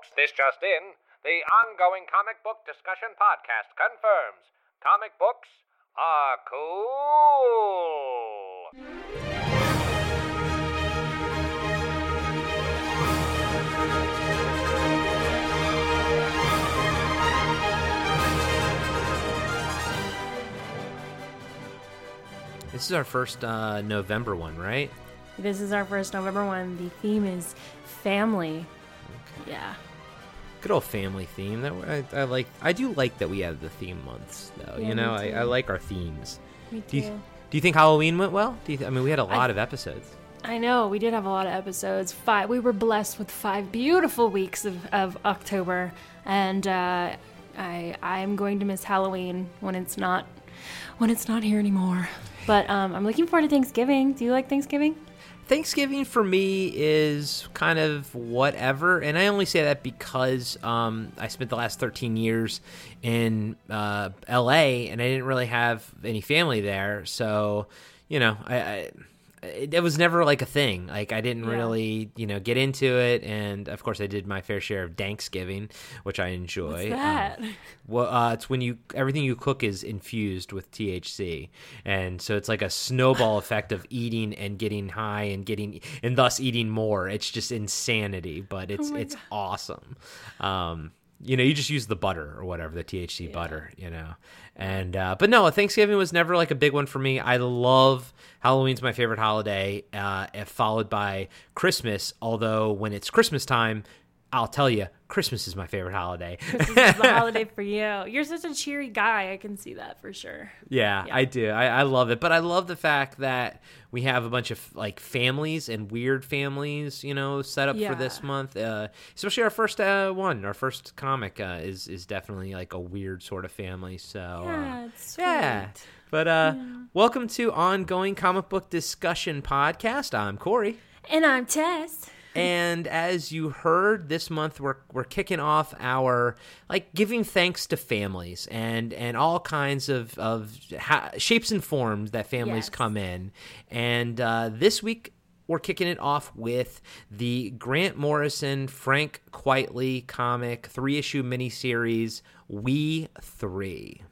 folks, this just in. The ongoing comic book discussion podcast confirms comic books are cool. This is our first uh, November one, right? This is our first November one. The theme is family. Yeah. Good old family theme. That I, I like. I do like that we have the theme months, though. Yeah, you know, I. I like our themes. Me Do you, too. do you think Halloween went well? Do you th- I mean, we had a lot of episodes. I know we did have a lot of episodes. Five. We were blessed with five beautiful weeks of, of October, and uh, I I am going to miss Halloween when it's not when it's not here anymore. But um, I'm looking forward to Thanksgiving. Do you like Thanksgiving? Thanksgiving for me is kind of whatever, and I only say that because um, I spent the last 13 years in uh, L.A. and I didn't really have any family there, so you know, I, I it, it was never like a thing. Like I didn't Yeah. really, you know, get into it, and of course I did my fair share of Thanksgiving, which I enjoy. What's Um, that? well, uh, it's when you everything you cook is infused with THC, and so it's like a snowball effect of eating and getting high and getting and thus eating more. It's just insanity, but it's Oh it's God. awesome. Um, you know, you just use the butter or whatever the THC butter, you know, and uh, but no, Thanksgiving was never like a big one for me. I love Halloween's my favorite holiday, uh, followed by Christmas. Although when it's Christmas time, I'll tell you, Christmas is my favorite holiday. This is the holiday for you. You're such a cheery guy. I can see that for sure. Yeah, I do. I, I love it, but I love the fact that we have a bunch of like families and weird families, you know, set up for this month. Uh, especially our first uh, one, our first comic uh, is is definitely like a weird sort of family. So uh, Yeah, yeah. But uh, welcome to ongoing comic book discussion podcast. I'm Corey. And I'm Tess. And as you heard, this month we're we're kicking off our like giving thanks to families and and all kinds of of ha- shapes and forms that families Yes. come in. And uh, this week we're kicking it off with the Grant Morrison Frank Quitely comic three issue miniseries We Three.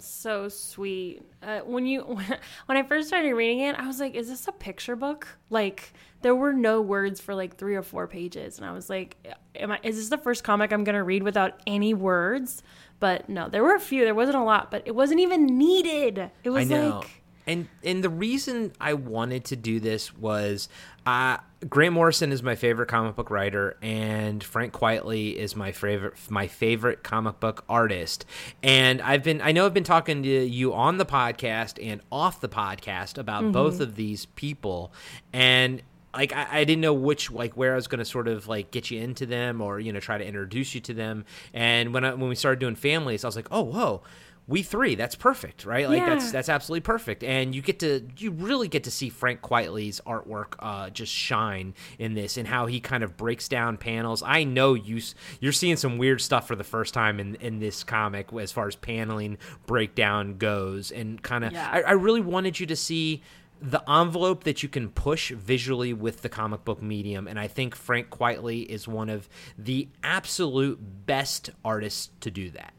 So sweet. Uh, when you when I first started reading it, I was like, "Is this a picture book?" Like there were no words for like three or four pages, and I was like, "Am I? Is this the first comic I'm gonna read without any words?" But no, there were a few. There wasn't a lot, but it wasn't even needed. It was like, and and the reason I wanted to do this was uh, Grant Morrison is my favorite comic book writer, and Frank Quitely is my favorite my favorite comic book artist. And I've been I know I've been talking to you on the podcast and off the podcast about both of these people, and like I, I didn't know which like where I was going to sort of like get you into them or you know try to introduce you to them. And when I, when we started doing families, I was like, oh whoa, we three, that's perfect, right? Like that's Yeah. that's absolutely perfect. And you get to you really get to see Frank Quitely's artwork uh, just shine in this and how he kind of breaks down panels. I know you you're seeing some weird stuff for the first time in in this comic as far as paneling breakdown goes, and kind of Yeah. I, I really wanted you to see the envelope that you can push visually with the comic book medium and i think frank Quitely is one of the absolute best artists to do that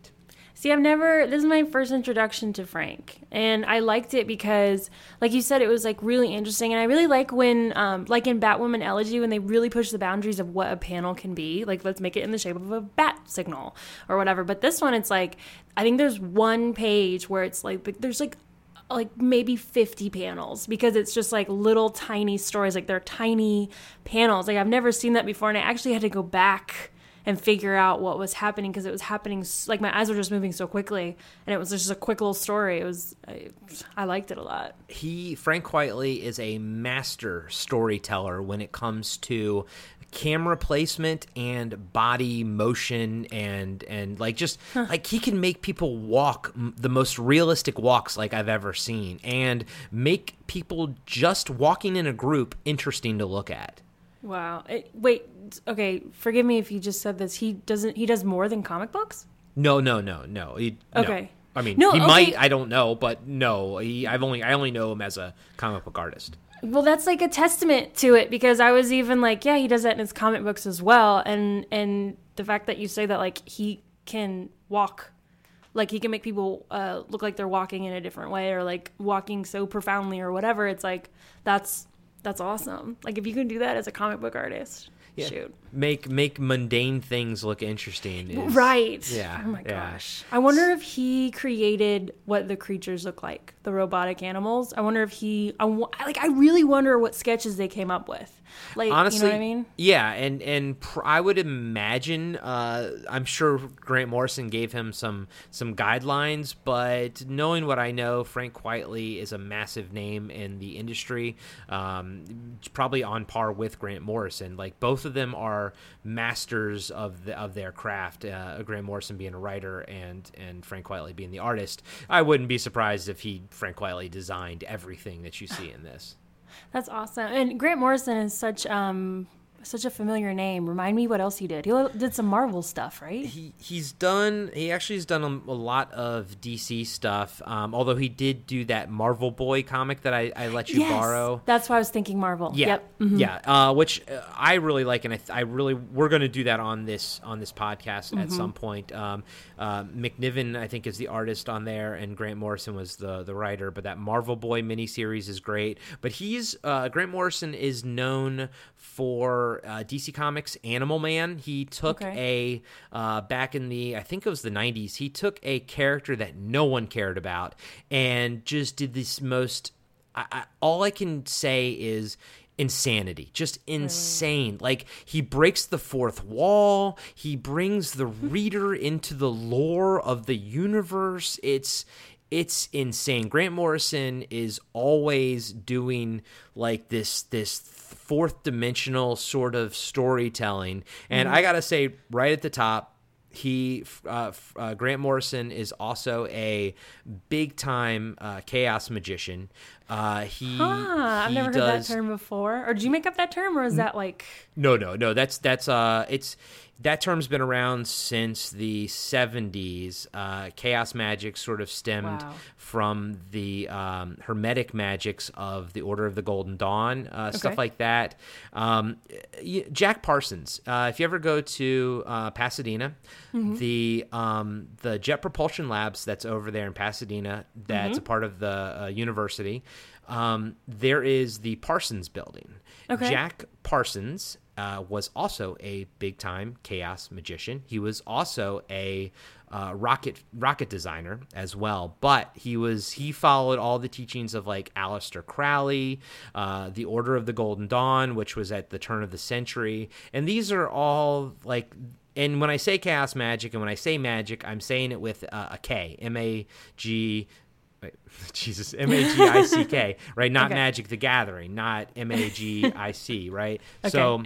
See, I've never, this is my first introduction to Frank. And I liked it because, like you said, it was like really interesting. And I really like when, um, like in Batwoman Elegy, when they really push the boundaries of what a panel can be. Like, let's make it in the shape of a bat signal or whatever. But this one, it's like, I think there's one page where it's like, there's like, like maybe 50 panels because it's just like little tiny stories like they're tiny panels like i've never seen that before and i actually had to go back and figure out what was happening because it was happening like my eyes were just moving so quickly and it was just a quick little story. It was i, I liked it a lot. He Frank Quitely is a master storyteller when it comes to camera placement and body motion and and like just like he can make people walk m- the most realistic walks like I've ever seen and make people just walking in a group interesting to look at. Wow it, wait okay forgive me if you just said this he doesn't he does more than comic books No, no, no, no. He, no. Okay. I mean, No, he okay. might. I don't know, but no. He, I've only I only know him as a comic book artist. Well, that's like a testament to it because I was even like, yeah, he does that in his comic books as well, and and the fact that you say that like he can walk, like he can make people uh, look like they're walking in a different way or like walking so profoundly or whatever. It's like that's that's awesome. Like if you can do that as a comic book artist, shoot. Make make mundane things look interesting. is- Right. Yeah. Oh my yeah. gosh. I wonder if he created what the creatures look like, the robotic animals. I wonder if he, I like, I really wonder what sketches they came up with. Like, honestly you know what I mean? yeah and and pr- i would imagine uh i'm sure grant morrison gave him some some guidelines but knowing what i know frank quitely is a massive name in the industry um probably on par with grant morrison like both of them are masters of the of their craft uh, grant morrison being a writer and and frank quitely being the artist i wouldn't be surprised if he frank quitely designed everything that you see in this That's awesome. And Grant Morrison is such, um, such a familiar name. Remind me what else he did. He did some Marvel stuff, right? he he's done he actually has done a, a lot of DC stuff. Um, although he did do that Marvel Boy comic that I, I let you Yes. borrow. That's why I was thinking Marvel. Yeah, Yep. Mhm. yeah, uh, which uh, I really like, and I, I really we're going to do that on this on this podcast Mm-hmm. at some point. Um, uh, McNiven, I think, is the artist on there, and Grant Morrison was the the writer. But that Marvel Boy miniseries is great. But he's uh, Grant Morrison is known for uh, DC Comics Animal Man. He took Okay. a uh, back in the I think it was the '90s. He took a character that no one cared about and just did this most. I, I, all I can say is insanity just insane like he breaks the fourth wall he brings the reader into the lore of the universe it's it's insane grant morrison is always doing like this this fourth dimensional sort of storytelling and i gotta say right at the top he uh, uh, Grant Morrison is also a big time uh, chaos magician. Uh, he, Huh, I've he never heard that term before. Or did you make up that term, or is that like? No, no, no. That's that's uh, it's that term's been around since the '70s. Uh, chaos magic sort of stemmed Wow. from the um, hermetic magics of the Order of the Golden Dawn, uh, stuff like that. Um, Jack Parsons. Uh, if you ever go to uh, Pasadena, Mm-hmm. the um, the Jet Propulsion Labs that's over there in Pasadena, that's Mm-hmm. a part of the uh, university. Um, there is the Parsons Building. Okay. Jack Parsons uh, was also a big time chaos magician. He was also a uh, rocket rocket designer as well, but he was he followed all the teachings of like Aleister Crowley, uh, the Order of the Golden Dawn, which was at the turn of the century, and these are all like. And when I say chaos magic, and when I say magic, I'm saying it with uh, a K, M A G Wait, Jesus, M A G I C K, right? Not Okay. Magic the Gathering, not M A G I C, right? So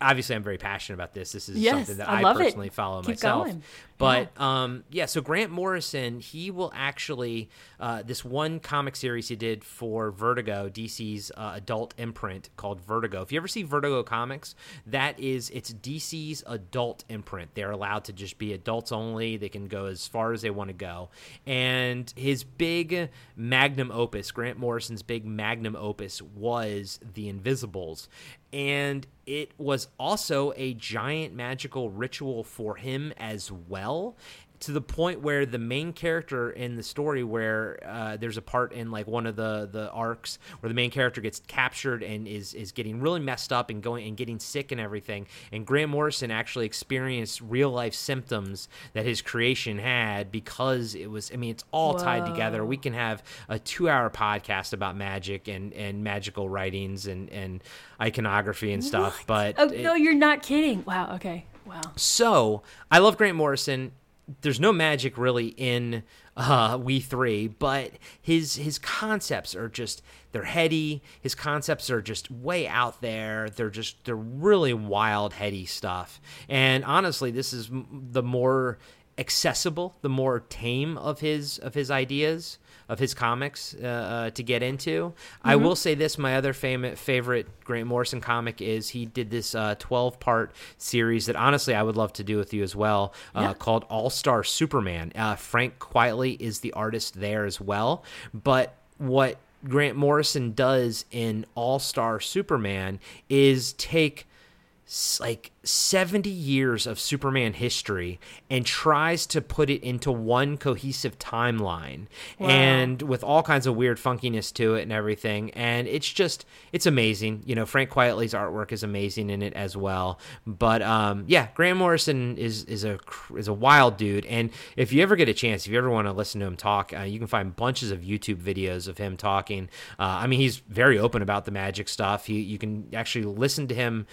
obviously I'm very passionate about this. This is Yes, something that I I, love it. personally follow Keep myself. going. But um, yeah, so Grant Morrison, he will actually uh, this one comic series he did for Vertigo, DC's uh, adult imprint called Vertigo. If you ever see Vertigo comics, that is it's DC's adult imprint. They're allowed to just be adults only. They can go as far as they want to go. And his big magnum opus, Grant Morrison's big magnum opus, was The Invisibles and it was also a giant magical ritual for him as well to the point where the main character in the story where uh, there's a part in like one of the the arcs where the main character gets captured and is is getting really messed up and going and getting sick and everything and Grant Morrison actually experienced real life symptoms that his creation had because it was I mean it's all tied together we can have a 2 hour podcast about magic and and magical writings and and iconography and stuff but Oh it- no, you're not kidding. Wow. Okay. Wow. so I love Grant Morrison. There's no magic really in uh, We Three, but his his concepts are just they're heady. His concepts are just way out there. They're just they're really wild, heady stuff. And honestly, this is the more accessible, the more tame of his of his ideas of his comics uh, uh, to get into. I will say this: my other favorite favorite Grant Morrison comic is he did this uh, twelve part series that honestly I would love to do with you as well, uh, Yeah. called All Star Superman. Uh, Frank Quitely is the artist there as well, but what Grant Morrison does in All Star Superman is take like 70 years of Superman history and tries to put it into one cohesive timeline and with all kinds of weird funkiness to it and everything. And it's just it's amazing. You know Frank Quitely's artwork is amazing in it as well. But um yeah Grant Morrison is is a is a wild dude. And if you ever get a chance if you ever want to listen to him talk uh, you can find bunches of YouTube videos of him talking. Uh, I mean he's very open about the magic stuff. He you can actually listen to him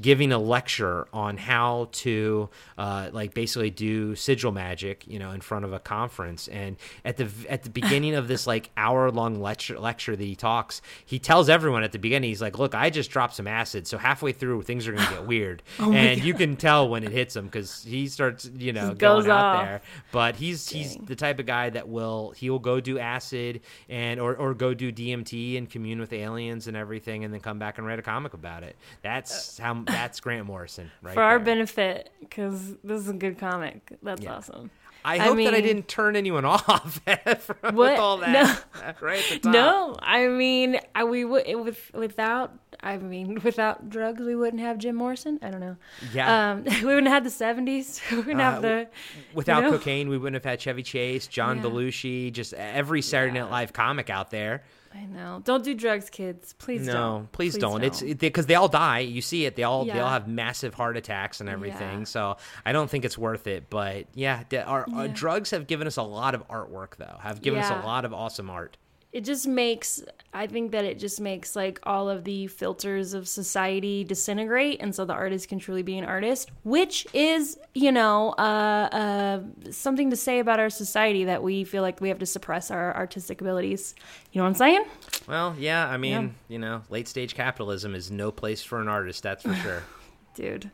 giving a lecture on how to uh, like basically do sigil magic you know in front of a conference. And at the at the beginning of this like hour long lecture lecture that he talks he tells everyone at the beginning he's like look i just dropped some acid so halfway through things are going to get weird. And you can tell when it hits him because he starts you know Just going out off. there. But he's he's the type of guy that will he will go do acid and or, or go do DMT and commune with aliens and everything and then come back and write a comic about it. That's how that's Grant Morrison right For our there. benefit, because this is a good comic. That's Yeah. awesome. I I hope that I didn't turn anyone off from- with all that right at the top. No, I mean, I, we would with without. I mean, without drugs, we wouldn't have Jim Morrison. I don't know. Yeah. Um, we wouldn't have the seventies. We wouldn't Uh, have the. Without you know? cocaine, we wouldn't have had Chevy Chase, John Yeah. Belushi, just every Saturday Night Live comic out there. I know. Don't do drugs, kids. Please no, don't. No, please, don't. It's because they all die. You see it. They all they all have massive heart attacks and everything. Yeah. So I don't think it's worth it. But yeah, our, our drugs have given us a lot of artwork, though. Have given us a lot of awesome art. It just makes i think that it just makes like all of the filters of society disintegrate and so the artist can truly be an artist which is you know uh, uh, something to say about our society that we feel like we have to suppress our artistic abilities you know what i'm saying Well, yeah, I mean, Yeah. you know, late stage capitalism is no place for an artist. That's for sure. dude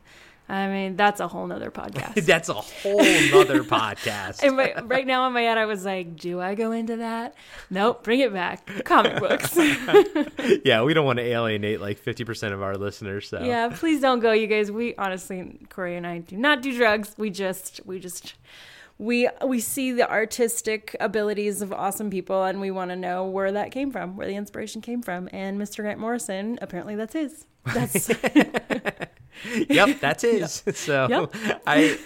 i mean that's a whole nother podcast That's a whole nother podcast. And right, right now in my head, I was like, "Do I go into that? Nope. Bring it back. Comic books. yeah, we don't want to alienate like fifty percent of our listeners. So yeah, please don't go, you guys. We honestly, Corey and I do not do drugs. We just, we just, we we see the artistic abilities of awesome people, and we want to know where that came from, where the inspiration came from. And Mr. Grant Morrison, apparently, that's his. That's yep, that's his. So Yep. I,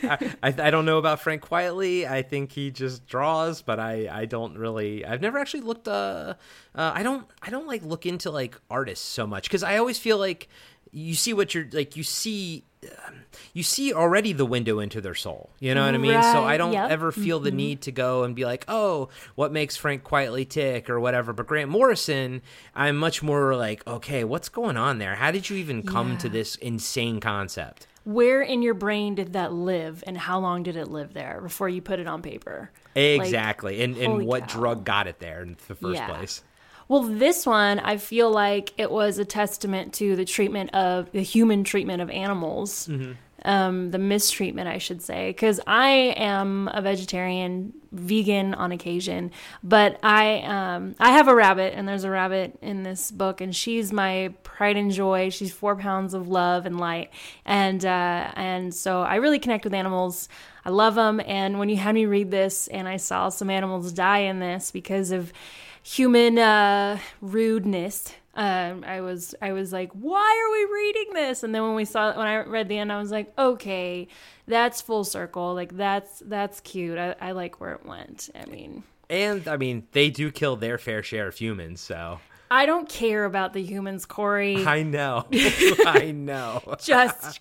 I I don't know about Frank Quitely. I think he just draws, but I I don't really. I've never actually looked. Uh, uh I don't I don't like look into like artists so much because I always feel like you see what you're like. You see. You see already the window into their soul. You know what I mean? So I don't yep. ever feel the mm-hmm. need to go and be like, oh, what makes Frank Quitely tick or whatever. But Grant Morrison, I'm much more like, okay, what's going on there? How did you even come to this insane concept? where in your brain did that live, and how long did it live there before you put it on paper? Like, Exactly. and and what cow. drug got it there in the first Yeah. place? Well, this one, I feel like it was a testament to the treatment of the human treatment of animals, um, the mistreatment, I should say. Because I am a vegetarian, vegan on occasion, but I um, I have a rabbit, and there's a rabbit in this book, and she's my pride and joy. She's four pounds of love and light, and uh, and so I really connect with animals. I love them, and when you had me read this, and I saw some animals die in this because of human uh, rudeness. Um, I was I was like, why are we reading this? And then when we saw when I read the end, I was like, okay, that's full circle. Like that's that's cute. I, I like where it went. I mean, And I mean, they do kill their fair share of humans, so I don't care about the humans, Corey. I know. I know. Just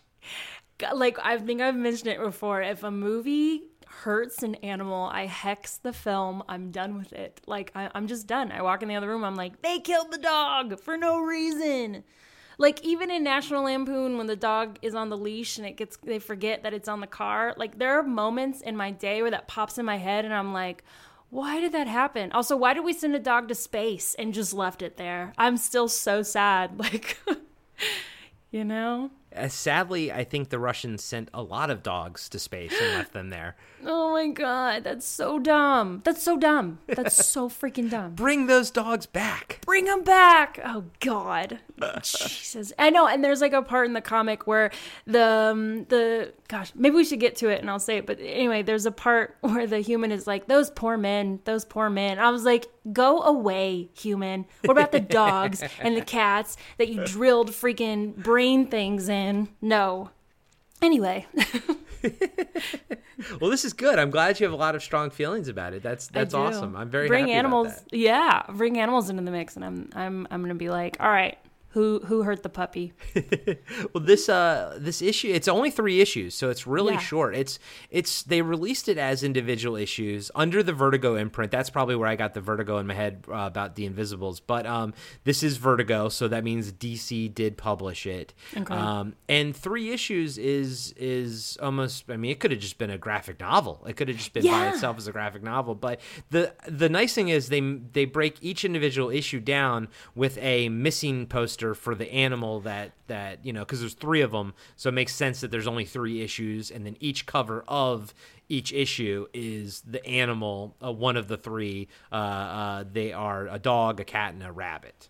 like I think I've mentioned it before. If a movie hurts an animal, I hex the film. I'm done with it. Like I, I'm just done. I walk in the other room. I'm like, they killed the dog for no reason. Like even in National Lampoon, when the dog is on the leash and it gets, they forget that it's on the car. Like there are moments in my day where that pops in my head, and I'm like, why did that happen? Also, why did we send a dog to space and just left it there? I'm still so sad. Like, you know. Uh, sadly, I think the Russians sent a lot of dogs to space and left them there. Oh my god, that's so dumb. That's so dumb. That's so freaking dumb. Bring those dogs back. Bring them back. Oh god. Jesus. I know, and there's like a part in the comic where the um, the gosh, maybe we should get to it and I'll say it, but anyway, there's a part where the human is like, "Those poor men, those poor men." I was like, "Go away, human. What about the dogs and the cats that you drilled freaking brain things in?" No. Anyway, Well, this is good. I'm glad you have a lot of strong feelings about it. That's that's awesome. I'm very bring happy about animals. that. Yeah, bring animals into the mix, and I'm I'm I'm gonna be like, all right, who who hurt the puppy? Well, this uh this issue it's only 3 issues, so it's really Yeah. short. It's it's they released it as individual issues under the Vertigo imprint. That's probably where I got the Vertigo in my head uh, about the Invisibles. But um this is Vertigo, so that means DC did publish it. Okay. Um and 3 issues is is almost I mean it could have just been a graphic novel. It could have just been by itself as a graphic novel, but the the nice thing is they they break each individual issue down with a missing poster for the animal that that you know because there's three of them, so it makes sense that there's only three issues, and then each cover of each issue is the animal, uh, one of the three. Uh, uh, they are a dog, a cat, and a rabbit.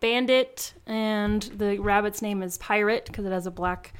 Bandit, and the rabbit's name is Pirate because it has a black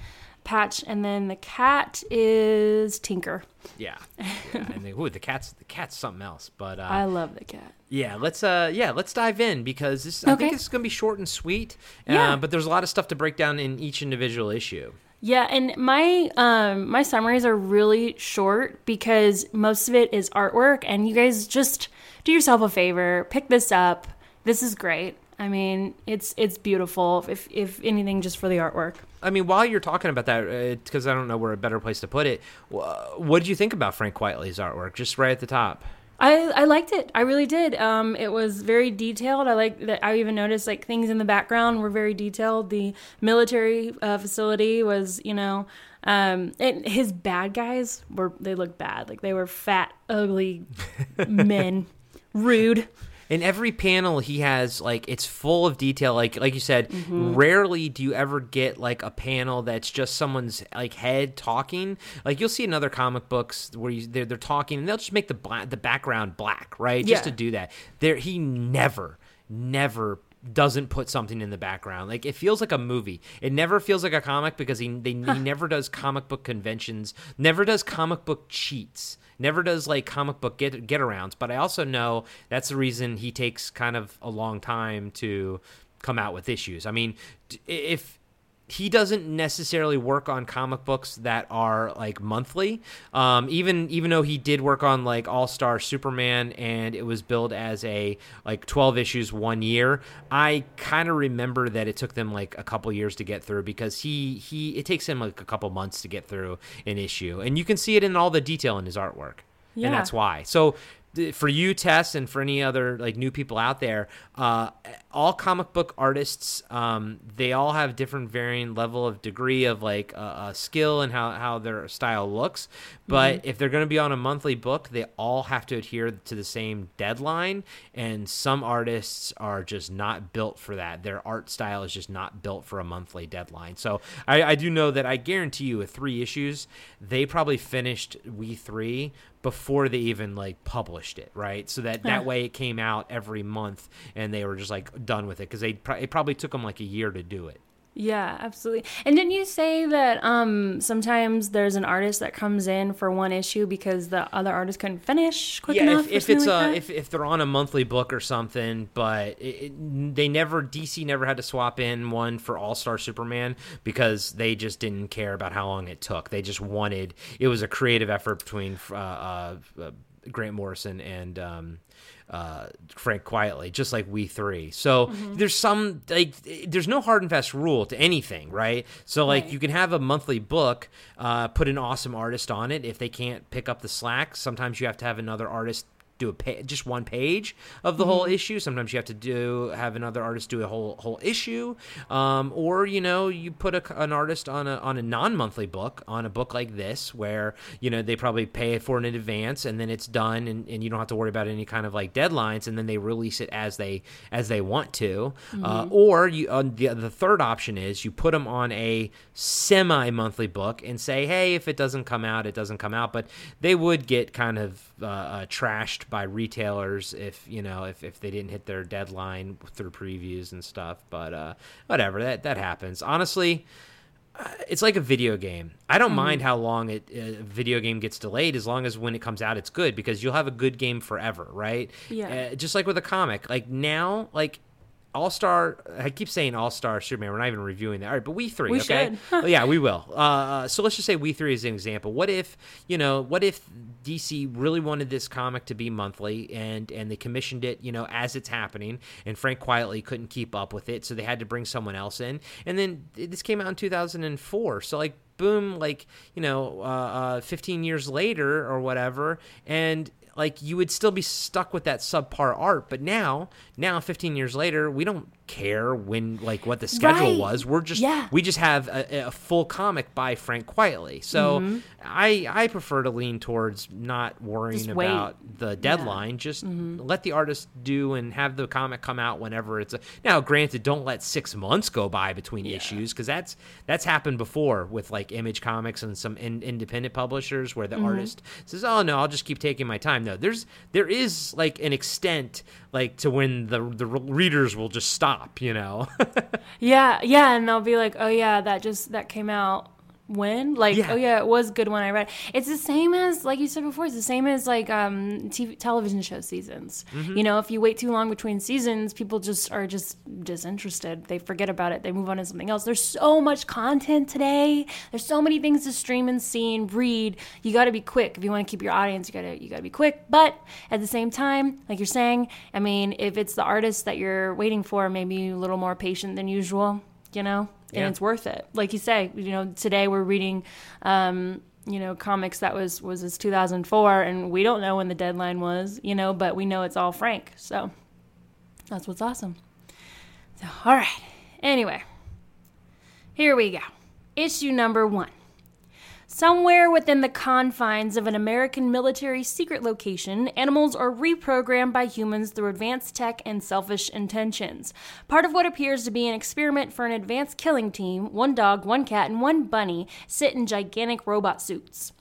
patch, and then the cat is Tinker. Yeah, yeah. and they, ooh, the cat's the cat's something else, but uh, I love the cat. Yeah, let's uh yeah, let's dive in because this I Okay. think it's going to be short and sweet. Yeah. Uh, but there's a lot of stuff to break down in each individual issue. Yeah, and my um my summaries are really short because most of it is artwork and you guys just do yourself a favor, pick this up. This is great. I mean, it's it's beautiful if if anything just for the artwork. I mean, while you're talking about that, because I don't know where a better place to put it, what did you think about Frank Quitely's artwork? Just right at the top. I, I liked it. I really did. Um, it was very detailed. I like that. I even noticed like things in the background were very detailed. The military uh, facility was, you know, um, and his bad guys were they looked bad. Like they were fat, ugly men, rude. In every panel, he has like it's full of detail. Like like you said, Mm-hmm. rarely do you ever get like a panel that's just someone's like head talking. Like you'll see in other comic books where you, they're they're talking and they'll just make the black the background black, right? Just to do that. There, he never, never doesn't put something in the background. Like it feels like a movie. It never feels like a comic because he they, he never does comic book conventions, never does comic book cheats, never does like comic book get get arounds. But I also know that's the reason he takes kind of a long time to come out with issues. I mean, if he doesn't necessarily work on comic books that are like monthly. Um, even even though he did work on like All Star Superman and it was billed as a like twelve issues one year, I kind of remember that it took them like a couple years to get through because he he it takes him like a couple months to get through an issue, and you can see it in all the detail in his artwork, Yeah. and that's why. So for you tess and for any other like new people out there uh, all comic book artists um, they all have different varying level of degree of like uh, uh, skill and how, how their style looks. But if they're going to be on a monthly book they all have to adhere to the same deadline and some artists are just not built for that. Their art style is just not built for a monthly deadline. So i, I do know that i guarantee you with three issues they probably finished we three before they even like published it, right? So that that way it came out every month, and they were just like done with it because they pro- it probably took them like a year to do it. Yeah, absolutely. And didn't you say that um, sometimes there's an artist that comes in for one issue because the other artist couldn't finish quick yeah, enough? if, if it's like uh if if they're on a monthly book or something, but it, it, they never DC never had to swap in one for All Star Superman because they just didn't care about how long it took. They just wanted it was a creative effort between uh, uh, Grant Morrison and. Um, uh, Frank Quitely, just like we three. So Mm-hmm. there's some like there's no hard and fast rule to anything, right? So like Right. you can have a monthly book, uh, put an awesome artist on it. If they can't pick up the slack, sometimes you have to have another artist do a pa- just one page of the whole issue. Sometimes you have to do have another artist do a whole whole issue, um, or you know you put a, an artist on a on a non monthly book on a book like this where you know they probably pay for it in advance and then it's done and, and you don't have to worry about any kind of like deadlines and then they release it as they as they want to, uh, or you uh, the the third option is you put them on a semi monthly book and say hey if it doesn't come out it doesn't come out, but they would get kind of uh, uh, trashed by retailers if you know if, if they didn't hit their deadline through previews and stuff. But uh, whatever, that that happens. Honestly, uh, it's like a video game. I don't mind how long it, a video game gets delayed as long as when it comes out it's good because you'll have a good game forever, right? Yeah. Uh, just like with a comic, like now, like. All Star, I keep saying All Star Superman. We're not even reviewing that. All right, but we three, We okay? should. Yeah, we will. Uh, so let's just say we three is an example. What if you know? What if DC really wanted this comic to be monthly, and and they commissioned it, you know, as it's happening, and Frank Quitely couldn't keep up with it, so they had to bring someone else in, and then this came out in 2004. So like boom like you know uh, uh, 15 years later or whatever and like you would still be stuck with that subpar art but now now 15 years later we don't care when like what the schedule Right. was. We're just Yeah. we just have a, a full comic by frank quitely. So i i prefer to lean towards not worrying Mm-hmm. About the deadline. Just let the artist do and have the comic come out whenever it's a now granted don't let six months go by between issues because that's that's happened before with like image comics and some in, independent publishers where the artist says oh no i'll just keep taking my time. No there's there is like an extent like to when the the readers will just stop you know? Yeah, yeah, and they'll be like, "Oh yeah, that just that came out when?" Like, Yeah. "Oh yeah, it was good when I read." it." It's the same as like you said before. It's the same as like um TV, television show seasons. Mm-hmm. You know, if you wait too long between seasons, people just are just disinterested. They forget about it. They move on to something else. There's so much content today. There's so many things to stream and see and read. You got to be quick if you want to keep your audience. You got to you got to be quick. But at the same time, like you're saying, I mean, if it's the artist that you're waiting for, maybe a little more patient than usual. You know, and Yeah. it's worth it. Like you say, you know, today we're reading. Um, you know, comics that was was this 2004, and we don't know when the deadline was. You know, but we know it's all Frank. So that's what's awesome. So, all right. Anyway, here we go. Issue number one. Somewhere within the confines of an American military secret location, animals are reprogrammed by humans through advanced tech and selfish intentions. Part of what appears to be an experiment for an advanced killing team, one dog, one cat, and one bunny sit in gigantic robot suits.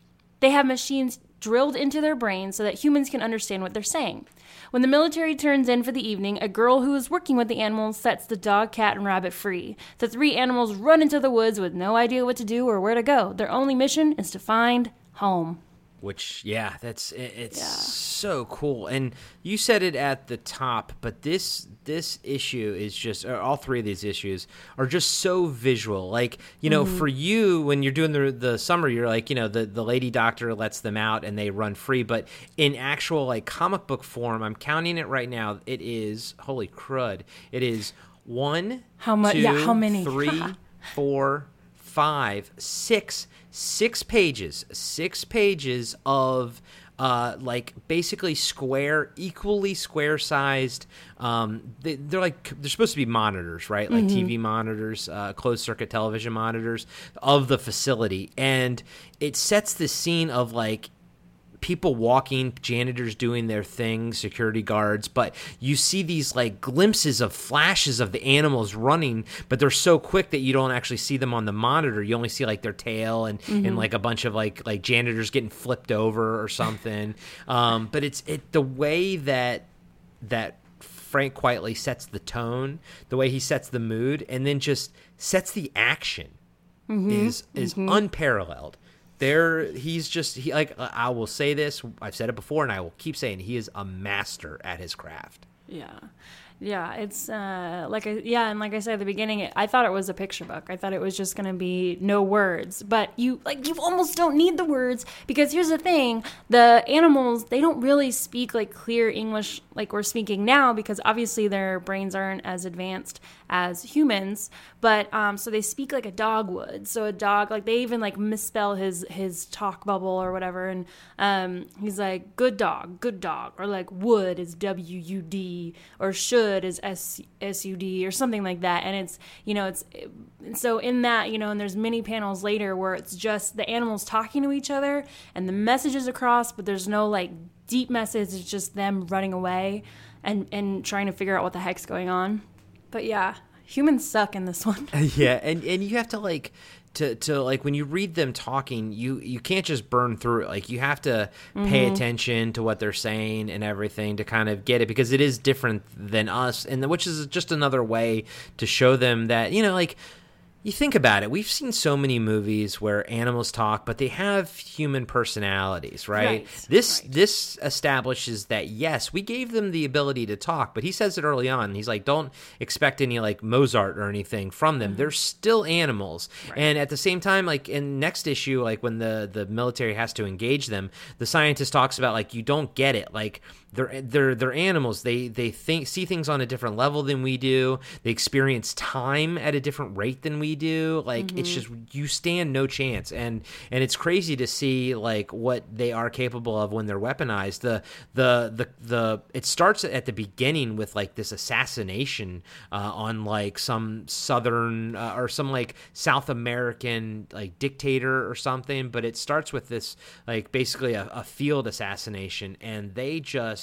They have machines drilled into their brains so that humans can understand what they're saying. When the military turns in for the evening, a girl who is working with the animals sets the dog, cat, and rabbit free. The three animals run into the woods with no idea what to do or where to go. Their only mission is to find home. Which yeah that's it's Yeah. so cool and you said it at the top but this this issue is just or all three of these issues are just so visual like you know mm-hmm. for you when you're doing the the summer you're like you know the the lady doctor lets them out and they run free but in actual like comic book form i'm counting it right now it is holy crud it is one How much? yeah, how many? three four five, six, six pages, six pages of uh, like basically square, equally square sized. Um, they, they're like they're supposed to be monitors, right? Like TV monitors, uh, closed circuit television monitors of the facility, and it sets the scene of like people walking, janitors doing their thing, security guards, but you see these like glimpses of flashes of the animals running, but they're so quick that you don't actually see them on the monitor. You only see like their tail and, and mm-hmm. like a bunch of like like janitors getting flipped over or something. um, but it's it the way that that Frank Quitely sets the tone, the way he sets the mood, and then just sets the action mm-hmm. is is mm-hmm. unparalleled. There, he's just he like I will say this. I've said it before, and I will keep saying he is a master at his craft. Yeah. Yeah, it's uh, like I, yeah, and like I said at the beginning, it, I thought it was a picture book. I thought it was just gonna be no words, but you like you almost don't need the words because here's the thing: the animals they don't really speak like clear English like we're speaking now because obviously their brains aren't as advanced as humans, but um, so they speak like a dog would. So a dog, like they even like misspell his his talk bubble or whatever, and um, he's like good dog, good dog, or like would is W U D, or should is S S U D, or something like that. And it's you know it's so in that you know, and there's many panels later where it's just the animals talking to each other and the messages across, but there's no like deep message. It's just them running away and and trying to figure out what the heck's going on. But yeah, humans suck in this one. yeah, and and you have to like to to like when you read them talking, you you can't just burn through it. Like you have to pay Mm-hmm. attention to what they're saying and everything to kind of get it because it is different than us, and which is just another way to show them that you know like. You think about it. We've seen so many movies where animals talk, but they have human personalities, right? Right, This right. this establishes that yes, we gave them the ability to talk, but he says it early on. He's like, don't expect any like Mozart or anything from them. They're mm-hmm. still animals, and at the same time, like in next issue, like when the the military has to engage them, the scientist talks about like you don't get it, like they're they're they're animals. They they think see things on a different level than we do. They experience time at a different rate than we do. Like it's just you stand no chance, and and it's crazy to see like what they are capable of when they're weaponized. The the the the it starts at the beginning with like this assassination uh, on like some southern uh, or some like South American like dictator or something, but it starts with this like basically a, a field assassination, and they just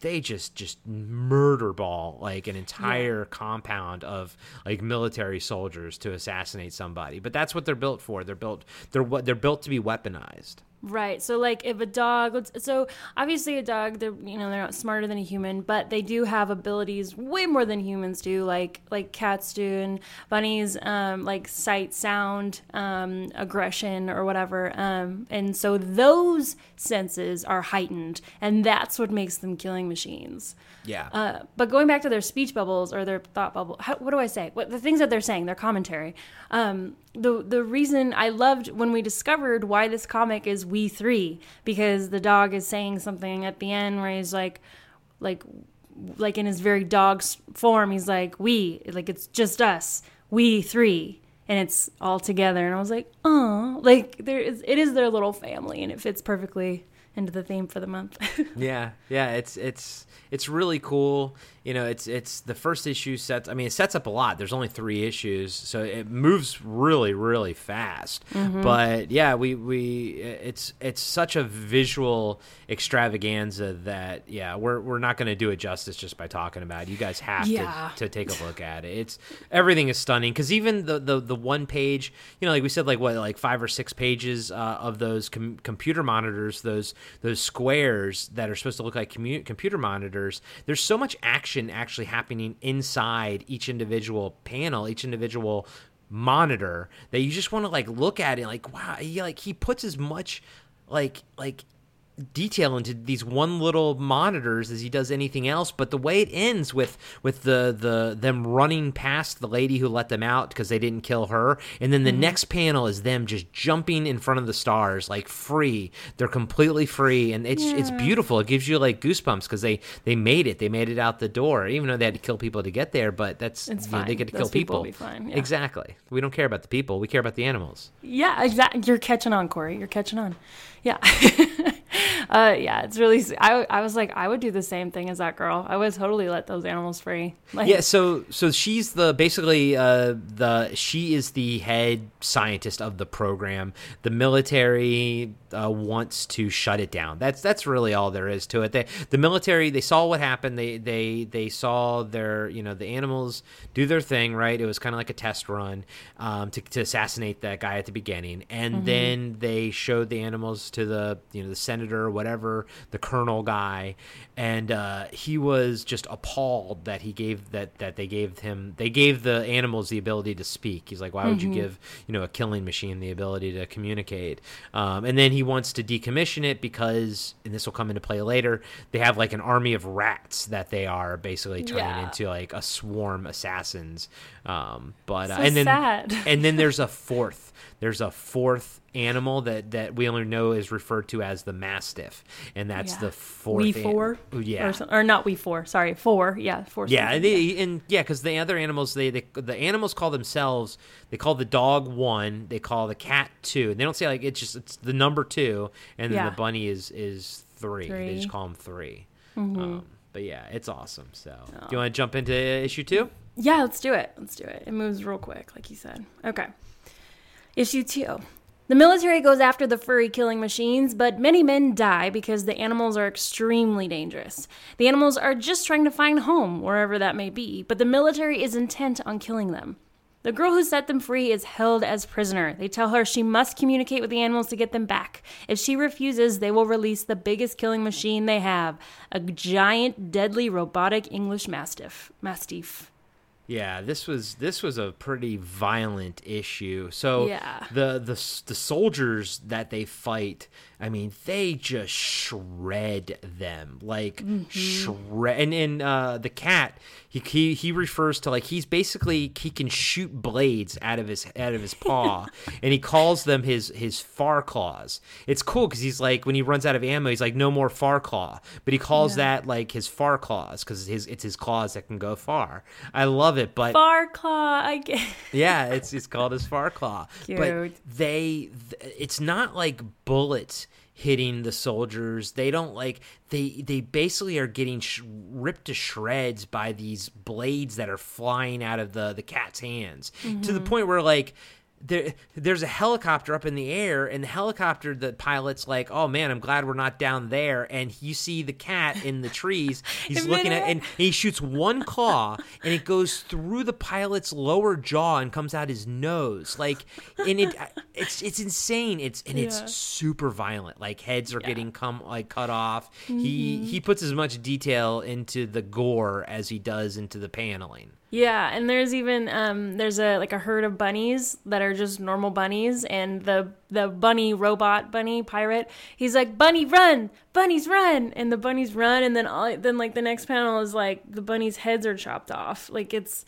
they just just murder ball like an entire compound of like military soldiers to assassinate somebody. But that's what they're built for. They're built they're what they're built to be weaponized Right. So like if a dog let's- so obviously a dog they're you know they're not smarter than a human, but they do have abilities way more than humans do like like cats do and bunnies um like sight, sound, um aggression or whatever. Um and so those senses are heightened and that's what makes them killing machines. yeah Uh, but going back to their speech bubbles or their thought bubble, how, what do I say? What the things that they're saying, their commentary. Um, the the reason I loved when we discovered why this comic is we three because the dog is saying something at the end where he's like, like, like in his very dog's form, he's like we, like it's just us, we three. And it's all together, and I was like, "Oh, like there is, it is their little family, and it fits perfectly into the theme for the month." yeah yeah it's it's it's really cool you know it's it's the first issue sets i mean it sets up a lot. There's only three issues so it moves really really fast. But yeah we we it's it's such a visual extravaganza that yeah we're we're not going to do it justice just by talking about it. You guys have Yeah. to, to take a look at it. It's everything is stunning because even the, the the one page you know like we said like what like five or six pages uh, of those com- computer monitors those those squares that are supposed to look like commu- computer monitors there's so much action actually happening inside each individual panel each individual monitor that you just want to like look at it like wow he, like he puts as much like like detail into these one little monitors as he does anything else but the way it ends with with the the them running past the lady who let them out because they didn't kill her and then the mm-hmm. next panel is them just jumping in front of the stars like free they're completely free and it's it's beautiful it gives you like goosebumps because they they made it they made it out the door even though they had to kill people to get there but that's It's you know, they get to Those kill people people, fine, yeah. exactly we don't care about the people we care about the animals Yeah, exactly. You're catching on, Corey. You're catching on. Yeah. uh, yeah, it's really. I, I was like, I would do the same thing as that girl. I would totally let those animals free. Like, yeah so so she's the basically uh the she is the head scientist of the program the military uh, wants to shut it down that's that's really all there is to it they the military they saw what happened they they they saw their you know the animals do their thing right it was kind of like a test run um to, to assassinate that guy at the beginning and then they showed the animals to the you know the senator or whatever the colonel guy and uh he was just appalled that he gave that that they gave him they gave the animals the ability to speak he's like why would you give you know a killing machine the ability to communicate um, and then he wants to decommission it because and this will come into play later they have like an army of rats that they are basically turning Yeah. into like a swarm assassins um, but uh, So and then sad. and then there's a fourth there's a fourth animal that that we only know is referred to as the mastiff, and that's Yeah. the fourth. We an- four, yeah, or, some- or not we four. Sorry, four. Yeah, four. yeah, and, they, and yeah, because the other animals, they, they the animals call themselves. They call the dog one. They call the cat two. And they don't say like it's just it's the number two, and then Yeah. the bunny is is three. They Three. Mm-hmm. just call them 3 Um, but yeah, it's awesome. So, do you want to jump into issue two? Yeah, let's do it. Let's do it. It moves real quick, like you said. Okay. Issue two. The military goes after the furry killing machines, but many men die because the animals are extremely dangerous. The animals are just trying to find home, wherever that may be, but the military is intent on killing them. The girl who set them free is held as prisoner. They tell her she must communicate with the animals to get them back. If she refuses, they will release the biggest killing machine they have a giant, deadly, robotic English mastiff. Mastiff. Yeah, this was this was a pretty violent issue. So Yeah. the the the soldiers that they fight, I mean, they just shred them like Mm-hmm. shred. And and uh, the cat, he, he he refers to like he's basically he can shoot blades out of his out of his paw, and he calls them his his far claws. It's cool because he's like when he runs out of ammo, he's like no more far claw, but he calls that like his far claws because his it's his claws that can go far. I love it, but Far claw, I get. yeah, it's it's called his far claw. But they, th- it's not like bullets hitting the soldiers. They don't like they they basically are getting sh- ripped to shreds by these blades that are flying out of the the cat's hands to the mm-hmm. point where like. There, there's a helicopter up in the air, and the helicopter, the pilot's like, "Oh man, I'm glad we're not down there." And you see the cat in the trees. He's looking at, and he shoots one claw, and it goes through the pilot's lower jaw and comes out his nose. Like, and it, it's it's insane. It's and Yeah. it's super violent. Like heads are getting come like cut off. Mm-hmm. He he puts as much detail into the gore as he does into the paneling. Yeah, and there's even um there's a like a herd of bunnies that are just normal bunnies and the the bunny robot bunny pirate, he's like bunny run, bunnies run and the bunnies run and then all then like the next panel is like the bunnies heads are chopped off. Like it's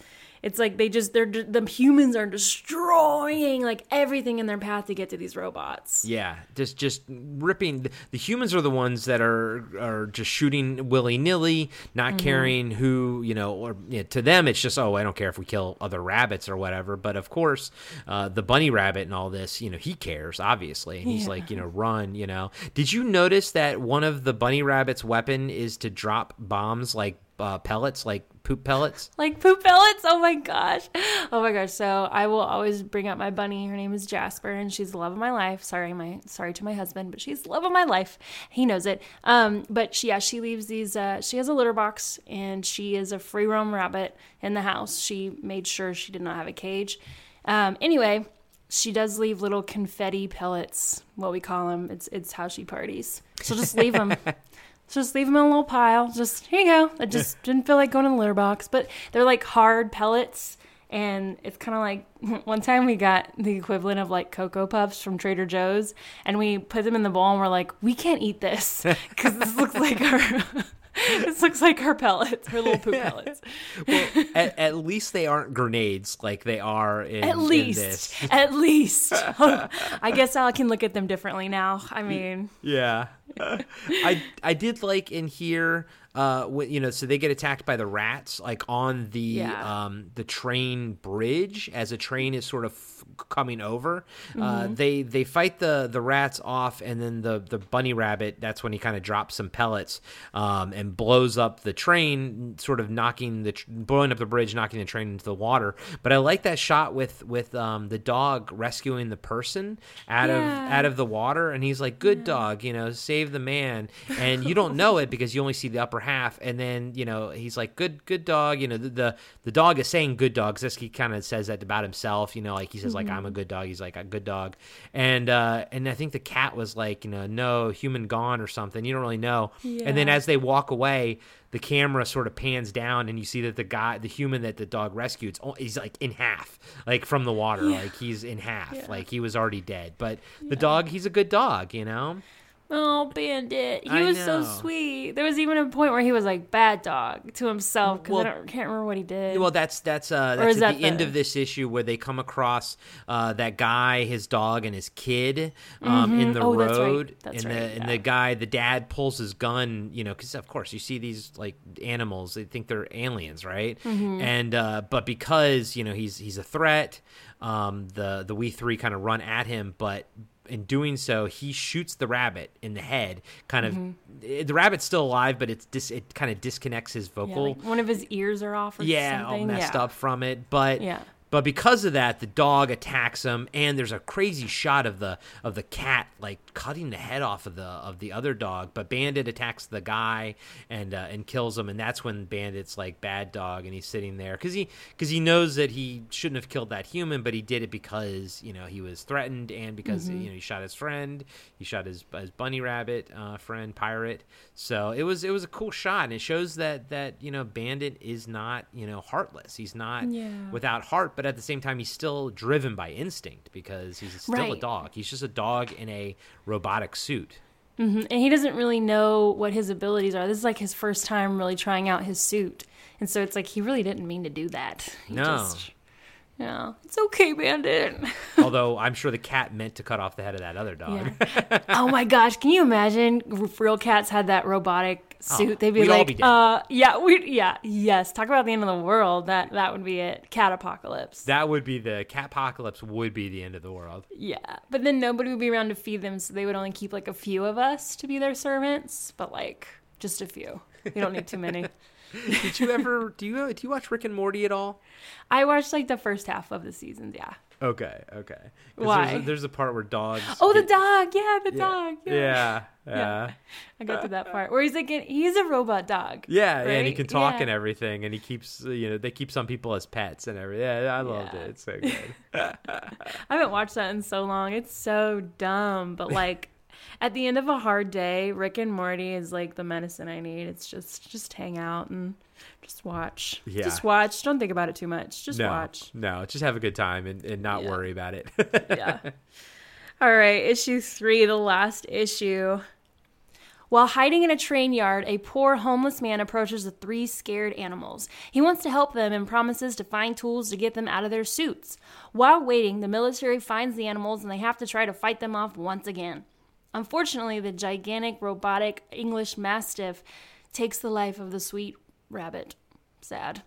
it's like they just they're the humans are destroying like everything in their path to get to these robots. Yeah, just just ripping. The humans are the ones that are are just shooting willy nilly, not Mm-hmm. caring who you know. Or you know, to them, it's just oh, I don't care if we kill other rabbits or whatever. But of course, uh, the bunny rabbit and all this, you know, he cares obviously, and he's Yeah. like you know, run. You know, did you notice that one of the bunny rabbit's weapon is to drop bombs like uh, pellets, like poop pellets? Like poop pellets. Oh my gosh. Oh my gosh. So I will always bring up my bunny. Her name is Jasper and she's the love of my life. Sorry, my sorry to my husband, but she's the love of my life. He knows it. Um, but she yeah, she leaves these uh she has a litter box and she is a free roam rabbit in the house. She made sure she did not have a cage. Um, anyway, she does leave little confetti pellets, what we call them. It's it's how she parties. She'll just leave them. Just leave them in a little pile. Just here you go. I just didn't feel like going in the litter box, but they're like hard pellets, and it's kind of like one time we got the equivalent of like cocoa puffs from Trader Joe's, and we put them in the bowl, and we're like, we can't eat this because this looks like our this looks like her pellets, her little poop pellets. Well, at, at least they aren't grenades like they are in, At in least, this. at least. I guess I can look at them differently now. I mean, Yeah. I I did like in here uh when, you know so they get attacked by the rats like on the Yeah. um the train bridge as a train is sort of coming over Mm-hmm. uh they they fight the the rats off and then the the bunny rabbit that's when he kind of drops some pellets um and blows up the train sort of knocking the tr- blowing up the bridge knocking the train into the water. But I like that shot with with um the dog rescuing the person out of out of the water and he's like good dog you know save the man. And you don't know it because you only see the upper half and then you know he's like good good dog you know the the, the dog is saying good dog because he kind of says that about himself you know like he says like i'm a good dog. He's like a good dog. And uh and i think the cat was like you know no human gone or something. You don't really know. And then as they walk away the camera sort of pans down and you see that the guy the human that the dog rescued is he's like in half like from the water. Like he's in half. Like he was already dead. But the dog he's a good dog you know Oh, Bandit. He I was so sweet. There was even a point where he was like bad dog to himself because Well- I don't, can't remember what he did. Well, that's that's uh, that's at that the, end of this issue where they come across uh, that guy, his dog, and his kid um, in the Oh, that's right. road, That's and right, the and the guy, the dad pulls his gun, you know, because of course you see these like animals, they think they're aliens, right? Mm-hmm. And uh, but because you know he's he's a threat, um, the the we three kind of run at him, but. In doing so, he shoots the rabbit in the head. Kind of, Mm-hmm. the rabbit's still alive, but it's dis- it kind of disconnects his yeah, vocal like one of his ears are off or yeah, something. all messed yeah. up from it. But Yeah. But because of that, the dog attacks him, and there's a crazy shot of the of the cat like cutting the head off of the of the other dog. But Bandit attacks the guy and uh, and kills him, and that's when Bandit's like bad dog, and he's sitting there because he because he knows that he shouldn't have killed that human, but he did it because you know he was threatened and because Mm-hmm. you know he shot his friend, he shot his his bunny rabbit uh, friend pirate. So it was it was a cool shot, and it shows that that you know Bandit is not you know heartless. He's not Yeah. without heart, but at the same time, he's still driven by instinct because he's still a dog. He's just a dog in a robotic suit. Mhm. And he doesn't really know what his abilities are. This is like his first time really trying out his suit. And so it's like he really didn't mean to do that. He No. Just, yeah. It's okay, Bandit. Although I'm sure the cat meant to cut off the head of that other dog. Yeah. oh my gosh, can you imagine real cats had that robotic suit? Oh, They'd be we'd all like, be dead. uh, yeah, we, yeah, yes. Talk about the end of the world. That that would be it. Cat apocalypse. That would be the cat apocalypse. Would be the end of the world. yeah, but then nobody would be around to feed them, so they would only keep like a few of us to be their servants. But like just a few. You don't need too many. Did you ever do you do you watch Rick and Morty at all? I watched like the first half of the seasons. Yeah. Okay, okay. Why? There's a, there's a part where dogs. Oh, the dog. Yeah, the yeah, dog. Yeah. Yeah, yeah, I got to that part where he's like, he's a robot dog. yeah, yeah, and he can talk Yeah. and everything, and he keeps you know they keep some people as pets and everything. Yeah, I loved Yeah. it. It's so good. I haven't watched that in so long. It's so dumb, but like at the end of a hard day, Rick and Morty is like the medicine I need. It's just just hang out and just watch. Yeah. Just watch. Don't think about it too much. Just no, watch. no, just have a good time and, and not Yeah. worry about it. Yeah. All right, issue 3, the last issue. While hiding in a train yard, a poor homeless man approaches the three scared animals. He wants to help them and promises to find tools to get them out of their suits. While waiting, the military finds the animals and they have to try to fight them off once again. Unfortunately, the gigantic robotic English Mastiff takes the life of the sweet rabbit. Sad.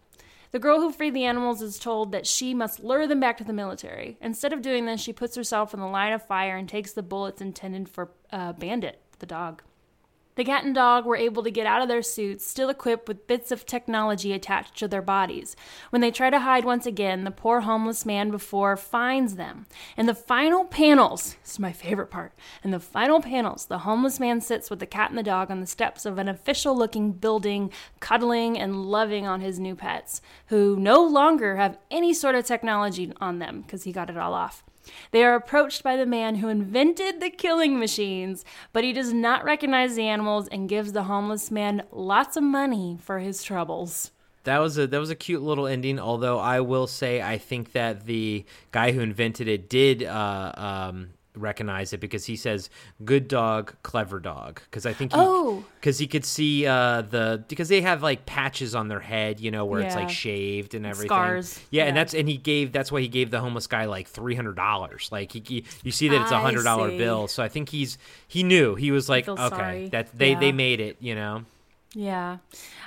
The girl who freed the animals is told that she must lure them back to the military. Instead of doing this, she puts herself in the line of fire and takes the bullets intended for uh, Bandit, the dog. The cat and dog were able to get out of their suits, still equipped with bits of technology attached to their bodies. When they try to hide once again, the poor homeless man before finds them. In the final panels, this is my favorite part. In the final panels, the homeless man sits with the cat and the dog on the steps of an official looking building, cuddling and loving on his new pets, who no longer have any sort of technology on them because he got it all off. They are approached by the man who invented the killing machines, but he does not recognize the animals and gives the homeless man lots of money for his troubles. That was a that was a cute little ending. Although I will say, I think that the guy who invented it did uh, um, recognize it because he says "good dog, clever dog." Because I think he, Oh. because he could see uh, the because they have like patches on their head, you know, where it's like shaved and everything. Scars. Yeah, and that's and he gave that's why he gave the homeless guy like three hundred dollars. Like he, he- you see that it's a hundred dollar bill. So I think he's he knew he was like okay sorry. that they Yeah. they made it, you know. Yeah.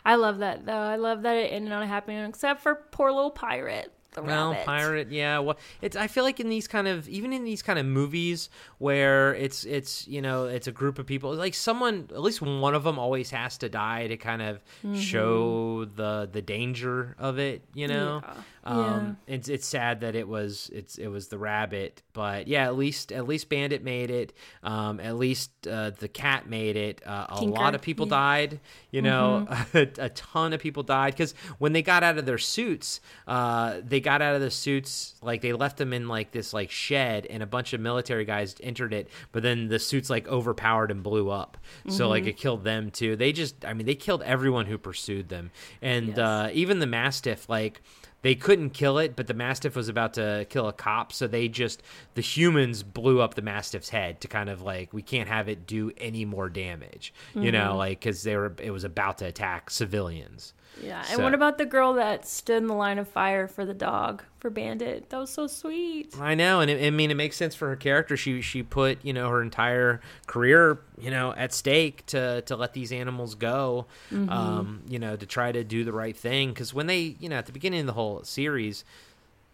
I love that though. I love that it ended on a happy note, except for poor little pirate. The Well, rabbit. pirate, yeah. Well, it's. I feel like in these kind of, even in these kind of movies where it's, it's, you know, it's a group of people. Like someone, at least one of them, always has to die to kind of Mm-hmm. show the the danger of it. You know, Yeah. Um, it's it's sad that it was it's it was the rabbit, but yeah, at least at least Bandit made it. Um, at least uh, the cat made it. Uh, a Tinker, lot of people yeah. Mm-hmm. died. You know, a, a ton of people died because when they got out of their suits, uh, they got out of the suits like they left them in like this like shed, and a bunch of military guys entered it. But then the suits like overpowered and blew up, so Mm-hmm. like it killed them too. They just, I mean, they killed everyone who pursued them, and Yes. uh, even the mastiff like they couldn't kill it, but the mastiff was about to kill a cop, so they just the humans blew up the mastiff's head to kind of like we can't have it do any more damage, you know, mm-hmm. like because they were it was about to attack civilians. Yeah. And what about the girl that stood in the line of fire for the dog for Bandit? That was so sweet. I know, and it, I mean, it makes sense for her character. She she put you know her entire career you know at stake to to let these animals go, um, you know, to try to do the right thing. Because when they you know at the beginning of the whole series,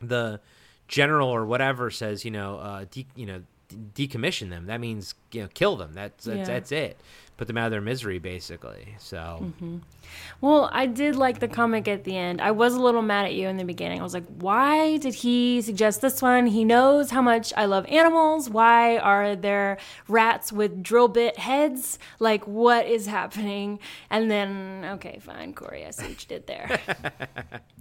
the general or whatever says you know uh, de- you know decommission them. That means you know kill them. That's that's, Yeah. that's it. Put them out of their misery, basically. So Well, I did like the comic at the end. I was a little mad at you in the beginning. I was like, why did he suggest this one? He knows how much I love animals. Why are there rats with drill bit heads? Like, what is happening? And then, okay, fine, Corey, I see what you did there.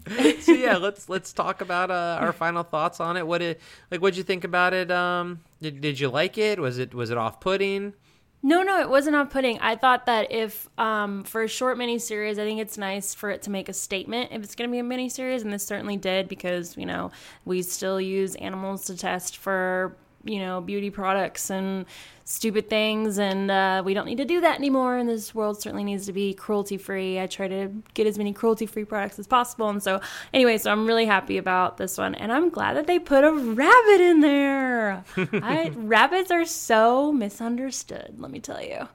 so yeah, let's let's talk about uh, our final thoughts on it. What did like what'd you think about it? Um, did, did you like it? Was it was it off putting? No, no, it wasn't off putting. I thought that if um, for a short miniseries, I think it's nice for it to make a statement if it's going to be a miniseries, and this certainly did because you know we still use animals to test for you know beauty products and stupid things, and uh, we don't need to do that anymore. And this world certainly needs to be cruelty free. I try to get as many cruelty free products as possible, and so anyway, so I'm really happy about this one, and I'm glad that they put a rabbit in there. I, rabbits are so misunderstood, let me tell you.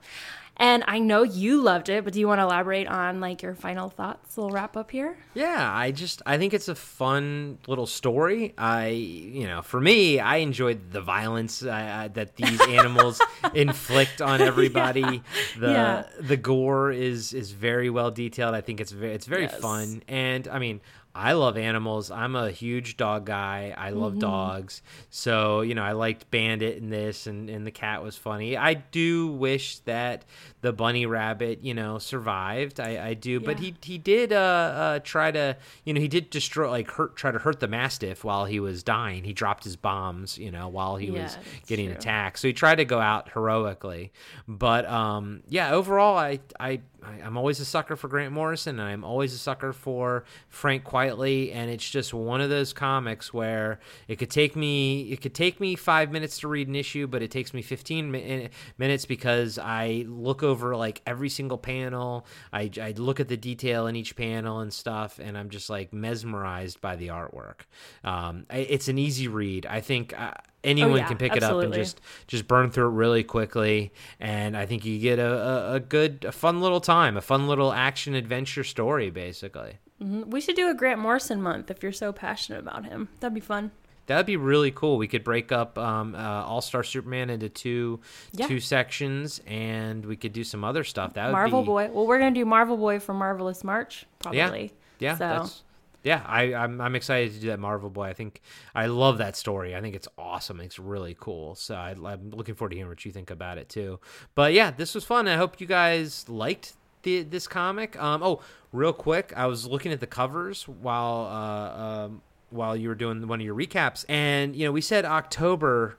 And I know you loved it, but do you want to elaborate on like your final thoughts? We'll wrap up here. Yeah, I just I think it's a fun little story. I you know for me I enjoyed the violence uh, that these animals inflict on everybody. The Yeah. the gore is is very well detailed. I think it's very it's very Yes. fun, and I mean. I love animals. I'm a huge dog guy. I love dogs. So, you know, I liked Bandit in this and, and the cat was funny. I do wish that the bunny rabbit, you know, survived. I, I do. But he he did uh, uh try to you know he did destroy like hurt try to hurt the mastiff while he was dying he dropped his bombs you know while he Yeah, was getting true. attacked so he tried to go out heroically but um yeah overall i i I- I'm always a sucker for Grant Morrison, and I'm always a sucker for Frank Quitely, and it's just one of those comics where it could take me it could take me five minutes to read an issue, but it takes me 15 mi- minutes because I look over like every single panel, I, I look at the detail in each panel and stuff, and I'm just like mesmerized by the artwork. Um, I- it's an easy read. I think. Uh, Anyone Oh, yeah, can pick it up and just just burn through it really quickly and i think you get a, a, a good a fun little time a fun little action adventure story basically We should do a Grant Morrison month if you're so passionate about him. That'd be fun. that'd be really cool we could break up um, uh, all-star superman into two Yeah. two sections and we could do some other stuff that would Marvel be Boy. Well, we're gonna do Marvel Boy for Marvelous March, yeah probably. yeah So that's yeah I, I'm, I'm excited to do that marvel boy. I think i love that story. I think it's awesome. It's really cool. So I, i'm looking forward to hearing what you think about it too. But yeah this was fun. I hope you guys liked the, this comic. Um, oh real quick i was looking at the covers while uh, um, while you were doing one of your recaps. And you know we said october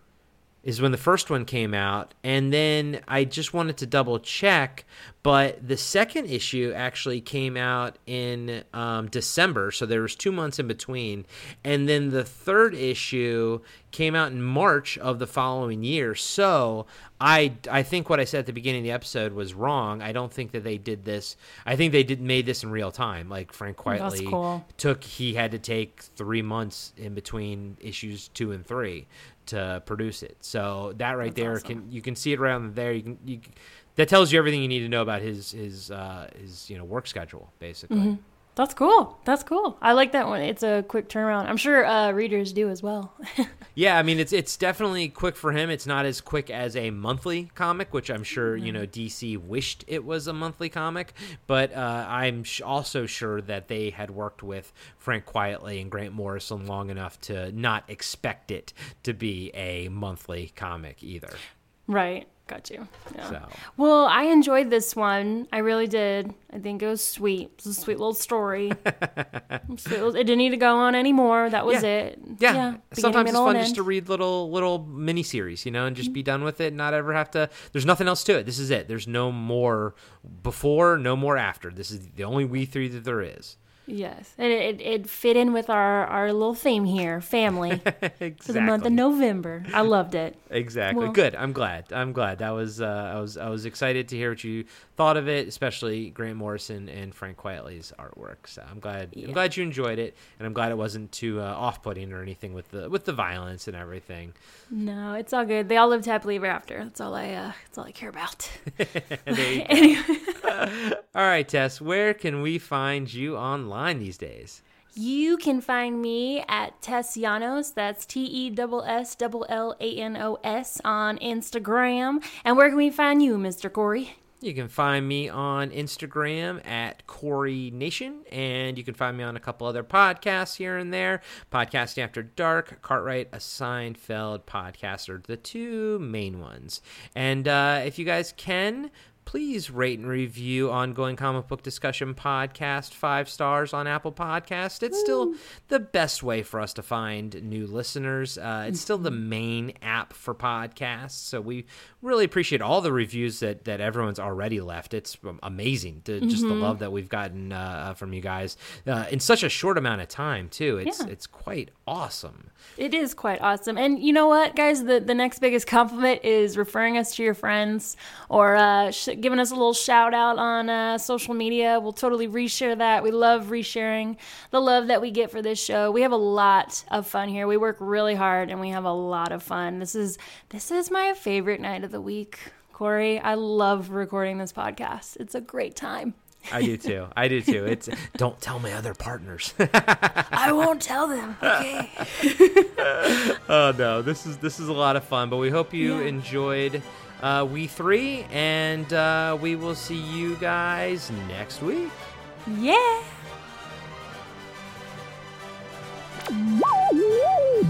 is when the first one came out and then i just wanted to double check but the second issue actually came out in um, december so there was two months in between and then the third issue came out in march of the following year. So i i think what i said at the beginning of the episode was wrong. I don't think that they did this i think they did made this in real time. Like frank quitely cool. took he had to take three months in between issues two and three to produce it. So that right That's there awesome. can you can see it around there. You can you that tells you everything you need to know about his his uh, his you know work schedule basically. Mm-hmm. That's cool. That's cool. I like that one. It's a quick turnaround. I'm sure uh, readers do as well. Yeah, I mean it's it's definitely quick for him. It's not as quick as a monthly comic, which I'm sure you know DC wished it was a monthly comic. But uh, I'm sh- also sure that they had worked with Frank Quitely and Grant Morrison long enough to not expect it to be a monthly comic either. right. Got you. Yeah. So Well, I enjoyed this one. I really did. I think it was sweet. It was a sweet little story. Sweet little- it didn't need to go on anymore. That was Yeah. it. yeah, beginning, sometimes it's fun just to read little little mini series, you know, and just mm-hmm. be done with it. and Not ever have to. There's nothing else to it. This is it. There's no more before, no more after. This is the only we three that there is. Yes, and it, it, it fit in with our, our little theme here, family, exactly. for the month of November. I loved it. Exactly. Well- Good. I'm glad. I'm glad. That was uh, I was I was excited to hear what you thought of it, especially Grant Morrison and Frank Quitely's artwork. So I'm glad I'm glad you enjoyed it, and I'm glad it wasn't too uh, off-putting or anything with the with the violence and everything. No, it's all good. They all lived happily ever after. That's all I uh, that's all I care about. There you go. anyway, All right, Tess. Where can we find you online these days? you can find me at Tess Llanos. That's T E S S L L A N O S on Instagram. And where can we find you, Mr. Corey? You can find me on Instagram at Corey Nation, and you can find me on a couple other podcasts here and there. Podcasting After Dark, Cartwright, a Seinfeld podcast are the two main ones. And uh, if you guys can, please rate and review ongoing comic book discussion podcast. Five stars on apple podcast. It's still the best way for us to find new listeners. Uh, it's still the main app for podcasts. So we really appreciate all the reviews that that everyone's already left. It's amazing to just the love that we've gotten uh, from you guys uh, in such a short amount of time too. It's Yeah. it's quite awesome. It is quite awesome. And you know what, guys? The, the next biggest compliment is referring us to your friends or uh, sh- giving us a little shout out on uh, social media. We'll totally reshare that. We love resharing the love that we get for this show. We have a lot of fun here. We work really hard and we have a lot of fun. This is this is my favorite night of the week. Corey, I love recording this podcast. It's a great time. i do too i do too it's don't tell my other partners I won't tell them. Okay. Oh no, this is this is a lot of fun. But we hope you Yeah. enjoyed uh, we three, and uh, we will see you guys next week. Yeah.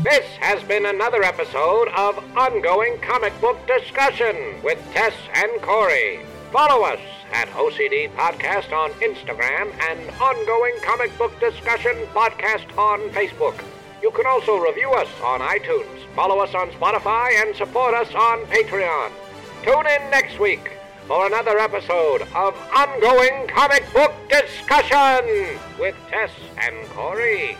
This has been another episode of Ongoing Comic Book Discussion with Tess and Corey. Follow us at OCD Podcast on Instagram and Ongoing Comic Book Discussion Podcast on Facebook. You can also review us on iTunes, follow us on Spotify, and support us on Patreon. Tune in next week for another episode of Ongoing Comic Book Discussion with Tess and Corey.